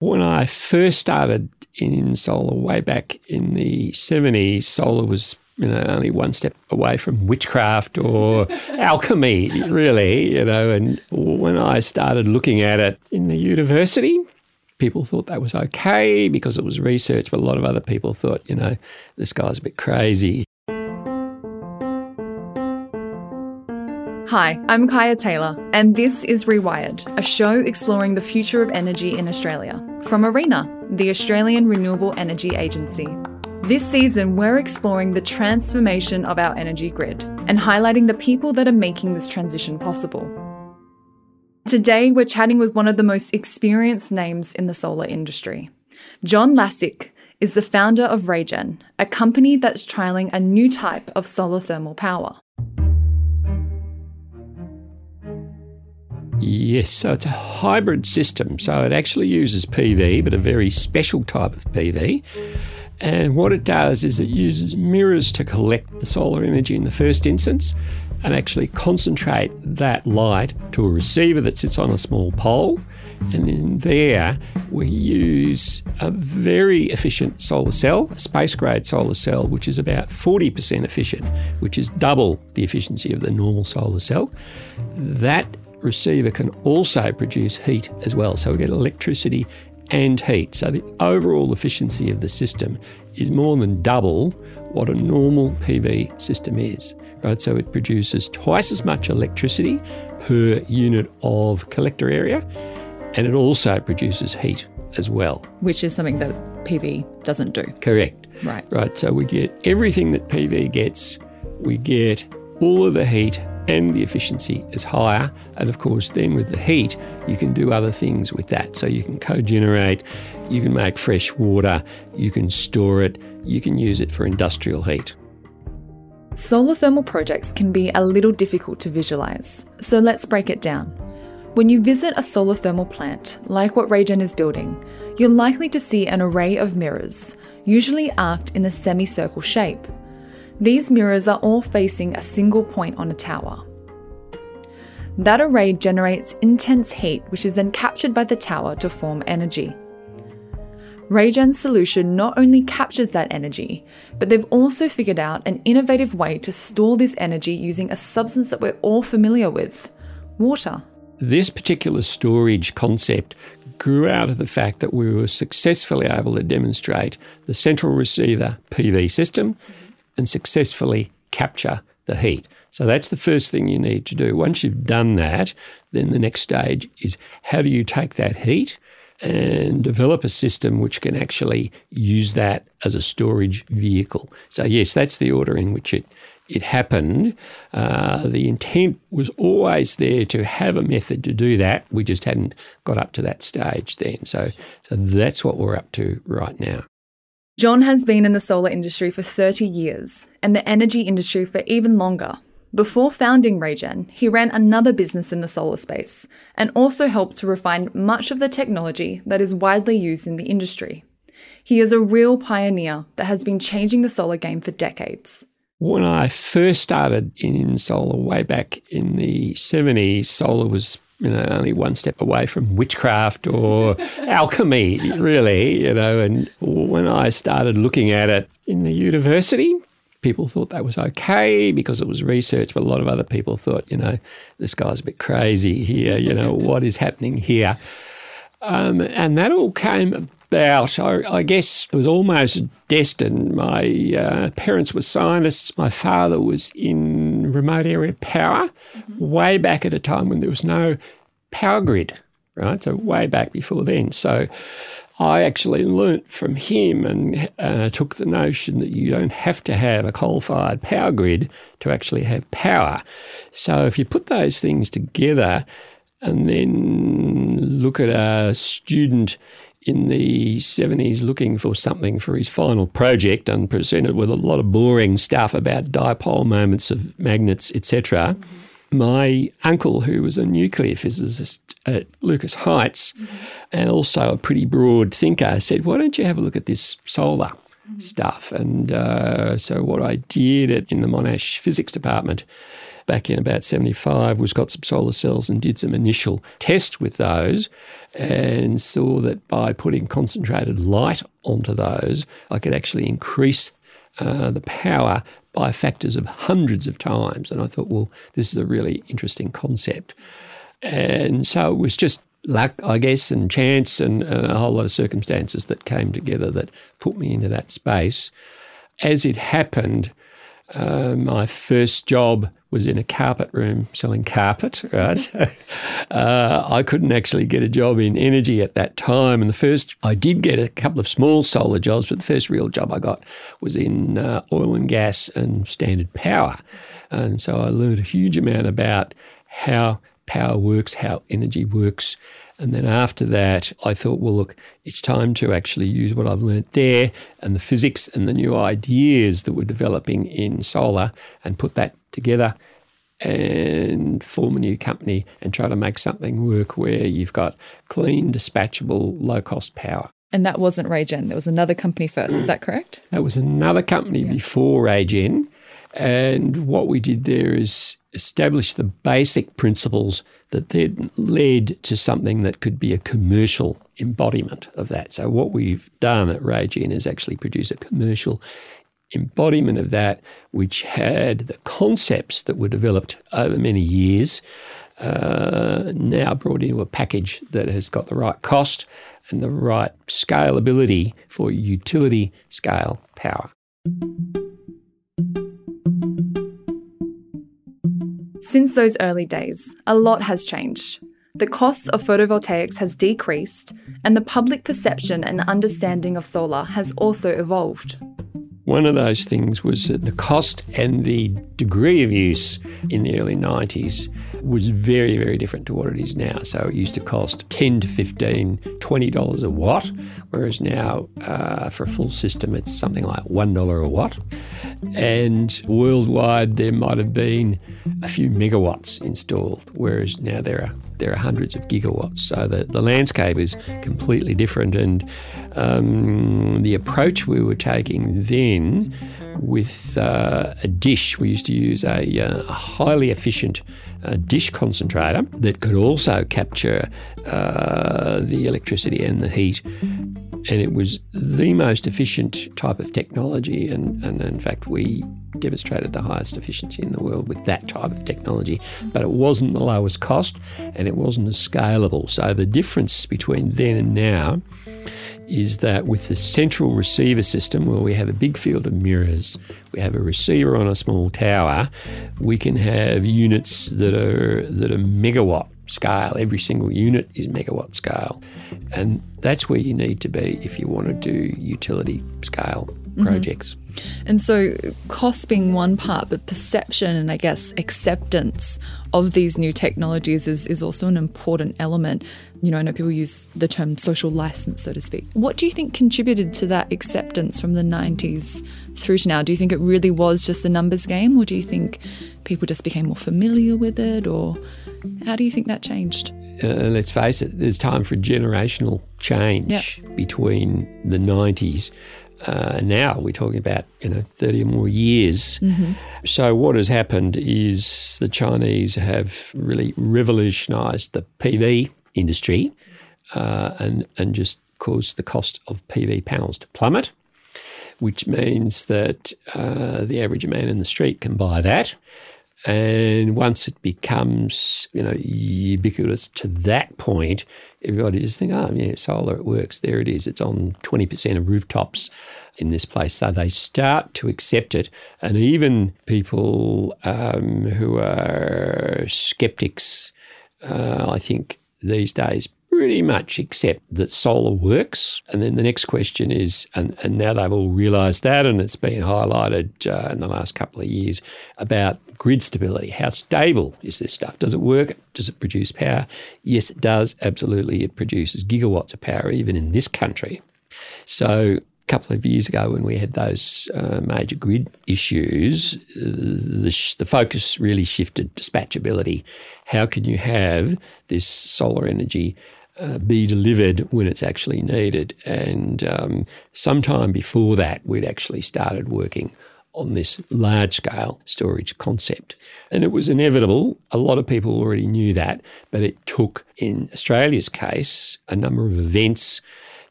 When I first started in solar way back in the 70s, solar was you know, only one step away from witchcraft or alchemy, really, you know. And when I started looking at it in the university, people thought that was okay because it was research, but a lot of other people thought, you know, this guy's a bit crazy. Hi, I'm Kaya Taylor, and this is Rewired, a show exploring the future of energy in Australia from ARENA, the Australian Renewable Energy Agency. This season, we're exploring the transformation of our energy grid and highlighting the people that are making this transition possible. Today, we're chatting with one of the most experienced names in the solar industry. John Lasich is the founder of RayGen, a company that's trialling a new type of solar thermal power. Yes, so it's a hybrid system. So it actually uses PV, but a very special type of PV. And what it does is it uses mirrors to collect the solar energy in the first instance and actually concentrate that light to a receiver that sits on a small pole. And then there we use a very efficient solar cell, a space grade solar cell, which is about 40% efficient, which is double the efficiency of the normal solar cell. That receiver can also produce heat as well. So we get electricity and heat. So the overall efficiency of the system is more than double what a normal PV system is. Right? So it produces twice as much electricity per unit of collector area, and it also produces heat as well. Which is something that PV doesn't do. Correct. Right. Right. So we get everything that PV gets. We get all of the heat and the efficiency is higher. And of course, then with the heat, you can do other things with that. So you can co-generate, you can make fresh water, you can store it, you can use it for industrial heat. Solar thermal projects can be a little difficult to visualise, so let's break it down. When you visit a solar thermal plant, like what RayGen is building, you're likely to see an array of mirrors, usually arced in a semicircle shape. These mirrors are all facing a single point on a tower. That array generates intense heat, which is then captured by the tower to form energy. RayGen's solution not only captures that energy, but they've also figured out an innovative way to store this energy using a substance that we're all familiar with water. This particular storage concept grew out of the fact that we were successfully able to demonstrate the central receiver PV system and successfully capture the heat. So that's the first thing you need to do. Once you've done that, then the next stage is how do you take that heat and develop a system which can actually use that as a storage vehicle. So yes, that's the order in which it it happened. Uh, the intent was always there to have a method to do that. We just hadn't got up to that stage then. So so that's what we're up to right now. John has been in the solar industry for 30 years and the energy industry for even longer. Before founding RayGen, he ran another business in the solar space and also helped to refine much of the technology that is widely used in the industry. He is a real pioneer that has been changing the solar game for decades. When I first started in solar way back in the 70s, solar was you know, only one step away from witchcraft or alchemy, really, you know. And when I started looking at it in the university, people thought that was okay because it was research, but a lot of other people thought, you know, this guy's a bit crazy here, you know, what is happening here? Um, and that all came about, I, I, guess it was almost destined. My uh, parents were scientists. My father was in remote area power mm-hmm. way back at a time when there was no power grid, right? So, way back before then. So, I actually learnt from him and uh, took the notion that you don't have to have a coal fired power grid to actually have power. So, if you put those things together, and then look at a student in the 70s looking for something for his final project and presented with a lot of boring stuff about dipole moments of magnets, etc. Mm-hmm. My uncle, who was a nuclear physicist at Lucas Heights mm-hmm. and also a pretty broad thinker, said, Why don't you have a look at this solar? Mm-hmm. Stuff. And uh, so, what I did in the Monash physics department back in about 75 was got some solar cells and did some initial tests with those and saw that by putting concentrated light onto those, I could actually increase uh, the power by factors of hundreds of times. And I thought, well, this is a really interesting concept. And so it was just luck, I guess, and chance and, and a whole lot of circumstances that came together that put me into that space. As it happened, uh, my first job was in a carpet room selling carpet, right? uh, I couldn't actually get a job in energy at that time. And the first, I did get a couple of small solar jobs, but the first real job I got was in uh, oil and gas and standard power. And so I learned a huge amount about how power works, how energy works, and then after that, I thought, well, look, it's time to actually use what I've learnt there and the physics and the new ideas that we're developing in solar and put that together and form a new company and try to make something work where you've got clean, dispatchable, low cost power. And that wasn't RayGen. There was another company first. Is that correct? That was another company yeah. before RayGen. And what we did there is establish the basic principles that then led to something that could be a commercial embodiment of that. So, what we've done at RayGen is actually produce a commercial embodiment of that, which had the concepts that were developed over many years. Uh, now brought into a package that has got the right cost and the right scalability for utility scale power. Since those early days, a lot has changed. The cost of photovoltaics has decreased, and the public perception and understanding of solar has also evolved. One of those things was that the cost and the degree of use in the early 90s was very, very different to what it is now. So it used to cost 10 to 15, 20 dollars a watt, whereas now uh, for a full system it's something like one dollar a watt. And worldwide there might have been a few megawatts installed, whereas now there are there are hundreds of gigawatts. So the, the landscape is completely different. And um, the approach we were taking then with uh, a dish, we used to use a, uh, a highly efficient uh, dish concentrator that could also capture uh, the electricity and the heat and it was the most efficient type of technology. And, and in fact, we demonstrated the highest efficiency in the world with that type of technology. But it wasn't the lowest cost and it wasn't as scalable. So the difference between then and now is that with the central receiver system, where we have a big field of mirrors, we have a receiver on a small tower, we can have units that are that are megawatt scale. Every single unit is megawatt scale. And that's where you need to be if you want to do utility scale mm-hmm. projects. And so, cost being one part, but perception and I guess acceptance of these new technologies is, is also an important element. You know, I know people use the term social license, so to speak. What do you think contributed to that acceptance from the 90s through to now? Do you think it really was just a numbers game, or do you think people just became more familiar with it, or how do you think that changed? Uh, let's face it, there's time for generational change yep. between the 90s. Uh, now we're talking about you know 30 or more years. Mm-hmm. So what has happened is the Chinese have really revolutionised the PV industry uh, and and just caused the cost of PV panels to plummet, which means that uh, the average man in the street can buy that. And once it becomes, you know, ubiquitous to that point, everybody just think, oh, yeah, solar, it works. There it is. It's on 20% of rooftops in this place. So they start to accept it. And even people um, who are skeptics, uh, I think these days pretty much accept that solar works. And then the next question is, and, and now they've all realised that, and it's been highlighted uh, in the last couple of years about grid stability. How stable is this stuff? Does it work? Does it produce power? Yes, it does. Absolutely. It produces gigawatts of power, even in this country. So a couple of years ago when we had those uh, major grid issues, uh, the, sh- the, focus really shifted dispatchability. How can you have this solar energy uh, be delivered when it's actually needed. And um, sometime before that, we'd actually started working on this large scale storage concept. And it was inevitable. A lot of people already knew that, but it took, in Australia's case, a number of events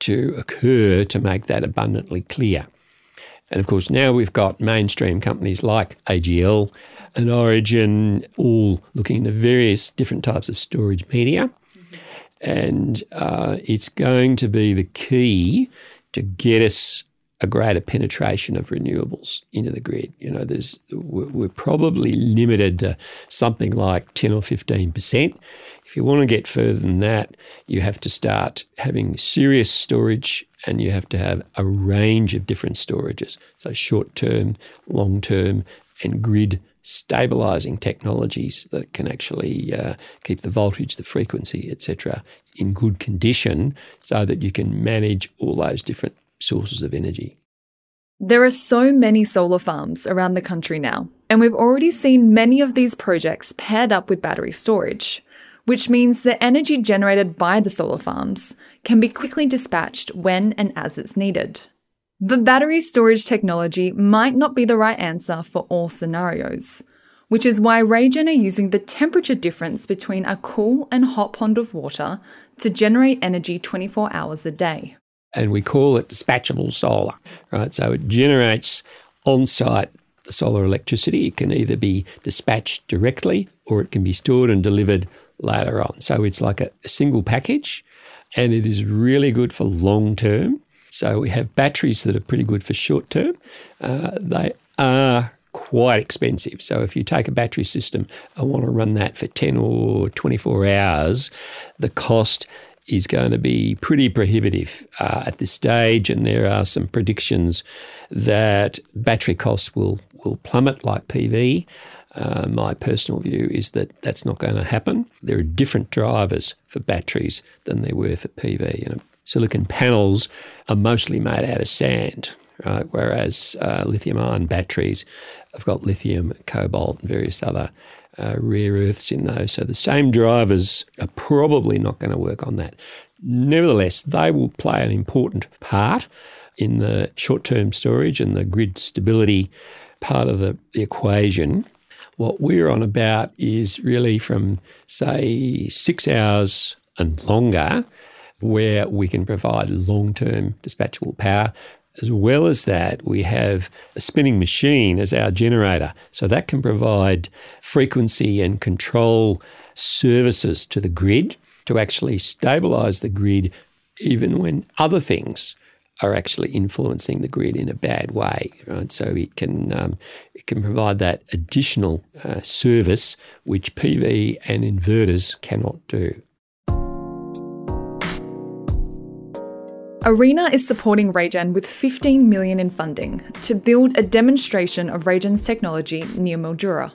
to occur to make that abundantly clear. And of course, now we've got mainstream companies like AGL and Origin all looking at various different types of storage media. And uh, it's going to be the key to get us a greater penetration of renewables into the grid. You know, there's we're probably limited to something like 10 or 15 percent. If you want to get further than that, you have to start having serious storage and you have to have a range of different storages. So short term, long term, and grid stabilizing technologies that can actually uh, keep the voltage, the frequency, etc., in good condition so that you can manage all those different sources of energy. There are so many solar farms around the country now, and we've already seen many of these projects paired up with battery storage, which means the energy generated by the solar farms can be quickly dispatched when and as it's needed. But battery storage technology might not be the right answer for all scenarios, which is why RayGen are using the temperature difference between a cool and hot pond of water to generate energy 24 hours a day and we call it dispatchable solar, right? So it generates on site the solar electricity. It can either be dispatched directly or it can be stored and delivered later on. So it's like a, a single package and it is really good for long term. So we have batteries that are pretty good for short term. Uh, they are quite expensive. So if you take a battery system and want to run that for 10 or 24 hours, the cost is going to be pretty prohibitive uh, at this stage, and there are some predictions that battery costs will will plummet like PV. Uh, my personal view is that that's not going to happen. There are different drivers for batteries than there were for PV. Silicon panels are mostly made out of sand, right? whereas uh, lithium-ion batteries have got lithium, cobalt, and various other uh, rare earths in those. So the same drivers are probably not going to work on that. Nevertheless, they will play an important part in the short term storage and the grid stability part of the, the equation. What we're on about is really from, say, six hours and longer, where we can provide long term dispatchable power as well as that, we have a spinning machine as our generator. So that can provide frequency and control services to the grid to actually stabilize the grid, even when other things are actually influencing the grid in a bad way. Right? So it can um, it can provide that additional uh, service which PV and inverters cannot do. ARENA is supporting RayGen with 15 million in funding to build a demonstration of RayGen's technology near Mildura.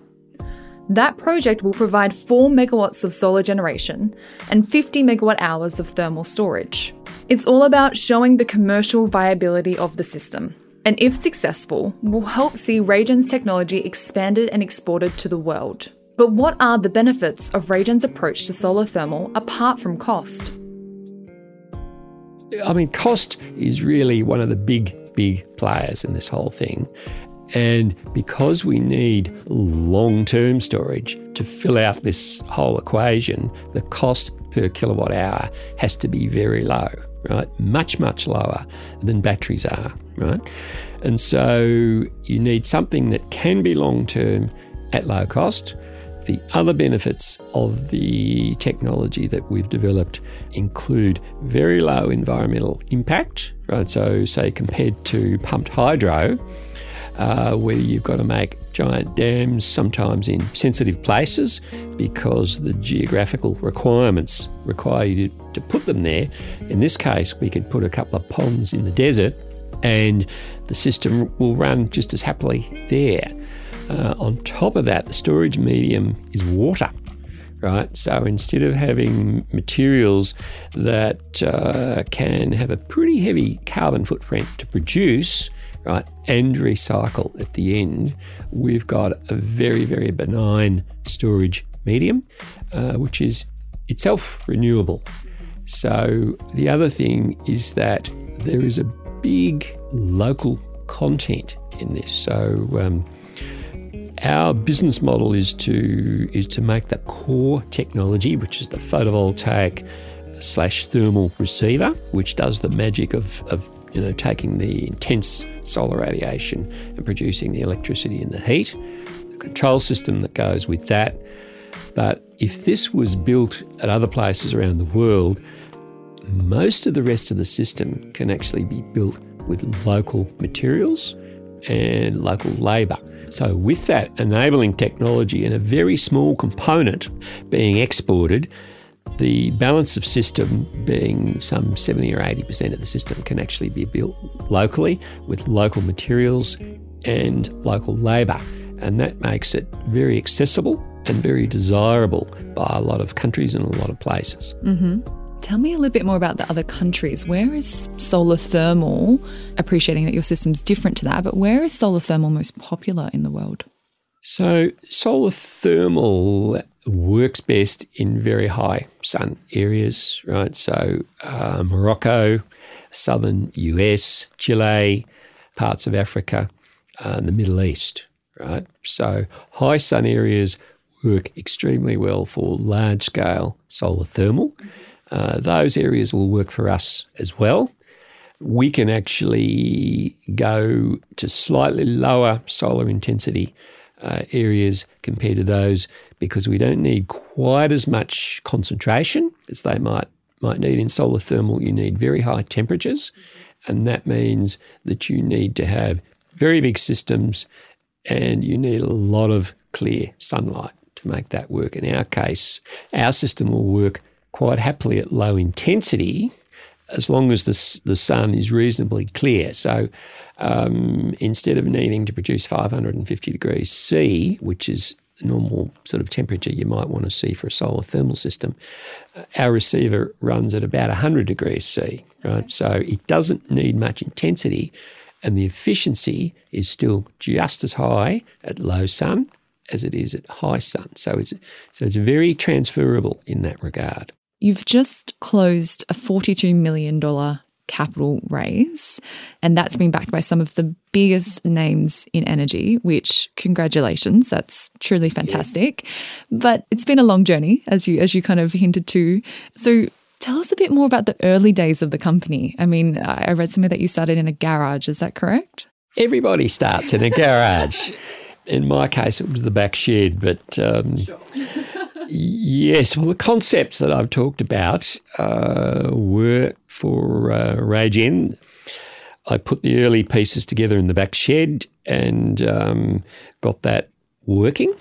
That project will provide 4 megawatts of solar generation and 50 megawatt hours of thermal storage. It's all about showing the commercial viability of the system, and if successful, will help see RayGen's technology expanded and exported to the world. But what are the benefits of RayGen's approach to solar thermal apart from cost? I mean, cost is really one of the big, big players in this whole thing. And because we need long term storage to fill out this whole equation, the cost per kilowatt hour has to be very low, right? Much, much lower than batteries are, right? And so you need something that can be long term at low cost the other benefits of the technology that we've developed include very low environmental impact, right? So, say compared to pumped hydro, uh, where you've got to make giant dams, sometimes in sensitive places, because the geographical requirements require you to, to put them there. In this case, we could put a couple of ponds in the desert and the system will run just as happily there. Uh, on top of that, the storage medium is water. Right, so instead of having materials that uh, can have a pretty heavy carbon footprint to produce, right, and recycle at the end, we've got a very, very benign storage medium, uh, which is itself renewable. So the other thing is that there is a big local content in this. So um, our business model is to is to make the core technology, which is the photovoltaic slash thermal receiver, which does the magic of, of you know taking the intense solar radiation and producing the electricity and the heat, the control system that goes with that. But if this was built at other places around the world, most of the rest of the system can actually be built with local materials and local labour. So, with that enabling technology and a very small component being exported, the balance of system being some 70 or 80% of the system can actually be built locally with local materials and local labour. And that makes it very accessible and very desirable by a lot of countries and a lot of places. Mm-hmm. Tell me a little bit more about the other countries. Where is solar thermal, appreciating that your system's different to that, but where is solar thermal most popular in the world? So, solar thermal works best in very high sun areas, right? So, uh, Morocco, southern US, Chile, parts of Africa, uh, and the Middle East, right? So, high sun areas work extremely well for large scale solar thermal. Uh, those areas will work for us as well. We can actually go to slightly lower solar intensity uh, areas compared to those because we don't need quite as much concentration as they might might need in solar thermal. You need very high temperatures, and that means that you need to have very big systems, and you need a lot of clear sunlight to make that work. In our case, our system will work quite happily at low intensity as long as the, the sun is reasonably clear. So um, instead of needing to produce 550 degrees C, which is the normal sort of temperature you might want to see for a solar thermal system, uh, our receiver runs at about 100 degrees C, right? So it doesn't need much intensity, and the efficiency is still just as high at low sun as it is at high sun. So it's so it's very transferable in that regard. You've just closed a $42 million capital raise, and that's been backed by some of the biggest names in energy, which congratulations, that's truly fantastic. But it's been a long journey, as you as you kind of hinted to. So tell us a bit more about the early days of the company. I mean, I read somewhere that you started in a garage, is that correct? Everybody starts in a garage. in my case, it was the back shed, but um, sure. Yes, well, the concepts that I've talked about uh, were for uh, RayGen. I put the early pieces together in the back shed and um, got that working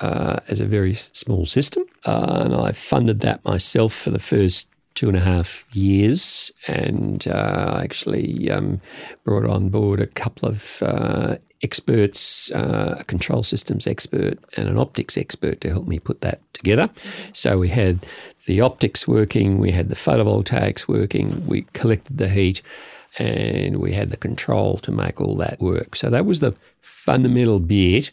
uh, as a very small system. Uh, and I funded that myself for the first two and a half years, and uh, I actually um, brought on board a couple of uh, experts, uh, a control systems expert and an optics expert to help me put that together. So we had the optics working, we had the photovoltaics working, we collected the heat, and we had the control to make all that work. So that was the fundamental bit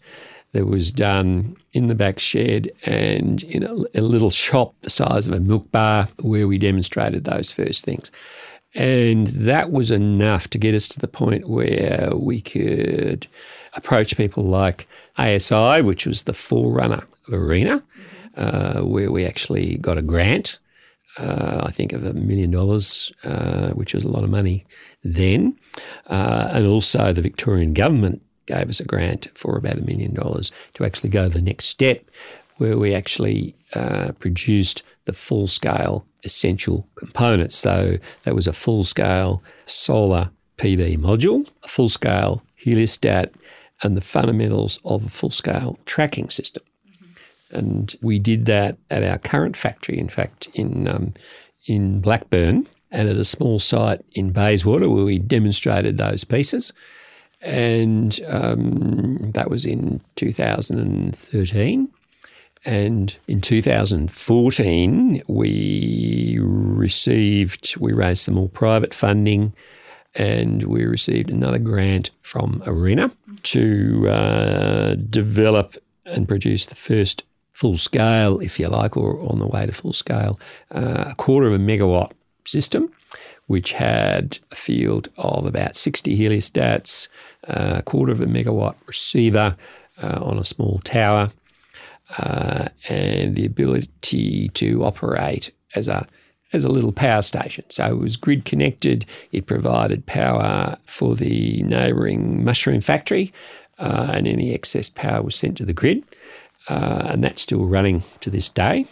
that was done in the back shed and in a, a little shop the size of a milk bar where we demonstrated those first things. And that was enough to get us to the point where we could approach people like ASI, which was the forerunner of ARENA, uh, where we actually got a grant, uh, I think of a million dollars, uh, which was a lot of money then. Uh, and also the Victorian government gave us a grant for about a million dollars to actually go the next step, where we actually uh, produced the full scale essential components. So that was a full scale solar PV module, a full scale heliostat, and the fundamentals of a full scale tracking system. Mm-hmm. And we did that at our current factory, in fact, in, um, in Blackburn and at a small site in Bayswater where we demonstrated those pieces. And um, that was in 2013. And in 2014, we received, we raised some more private funding and we received another grant from ARENA to uh, develop and produce the first full scale, if you like, or on the way to full scale, uh, a quarter of a megawatt system, which had a field of about 60 heliostats, a quarter of a megawatt receiver uh, on a small tower, uh, and the ability to operate as a as a little power station. So it was grid connected. It provided power for the neighbouring mushroom factory, uh, and any excess power was sent to the grid, uh, and that's still running to this day.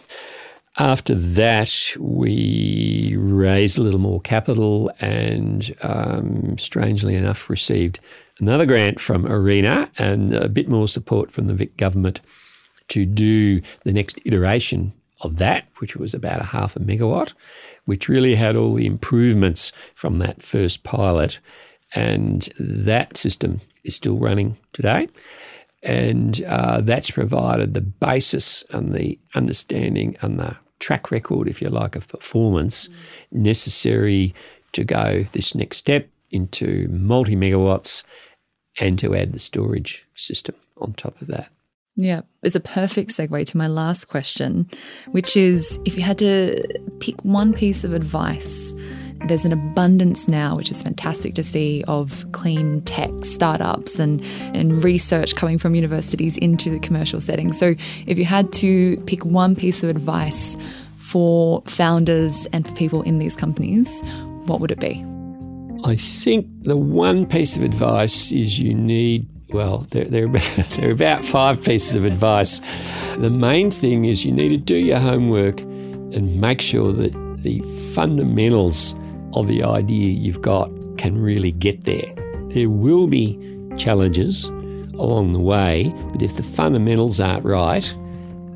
After that, we raised a little more capital and, um, strangely enough, received another grant from ARENA and a bit more support from the Vic government to do the next iteration of that, which was about a half a megawatt, which really had all the improvements from that first pilot. And that system is still running today. And uh, that's provided the basis and the understanding and the track record, if you like, of performance mm. necessary to go this next step into multi megawatts and to add the storage system on top of that. Yeah, it's a perfect segue to my last question, which is if you had to pick one piece of advice, there's an abundance now, which is fantastic to see, of clean tech startups and, and research coming from universities into the commercial setting. So, if you had to pick one piece of advice for founders and for people in these companies, what would it be? I think the one piece of advice is you need, well, there, there, there are about five pieces of advice. The main thing is you need to do your homework and make sure that the fundamentals of the idea you've got can really get there. There will be challenges along the way, but if the fundamentals aren't right,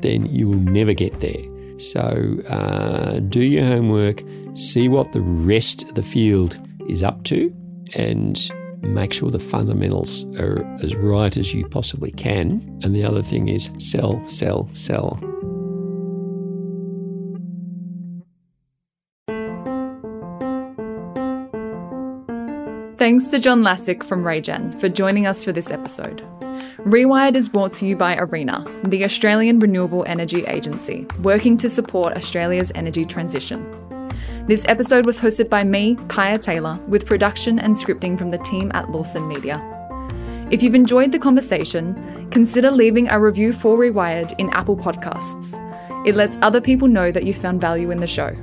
then you will never get there. So uh, do your homework, see what the rest of the field is up to, and make sure the fundamentals are as right as you possibly can. And the other thing is sell, sell, sell. Thanks to John Lasich from RayGen for joining us for this episode. Rewired is brought to you by ARENA, the Australian Renewable Energy Agency, working to support Australia's energy transition. This episode was hosted by me, Kaya Taylor, with production and scripting from the team at Lawson Media. If you've enjoyed the conversation, consider leaving a review for Rewired in Apple Podcasts. It lets other people know that you found value in the show.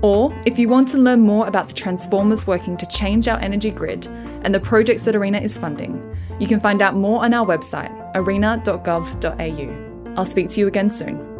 Or if you want to learn more about the transformers working to change our energy grid and the projects that ARENA is funding, you can find out more on our website, arena.gov.au. I'll speak to you again soon.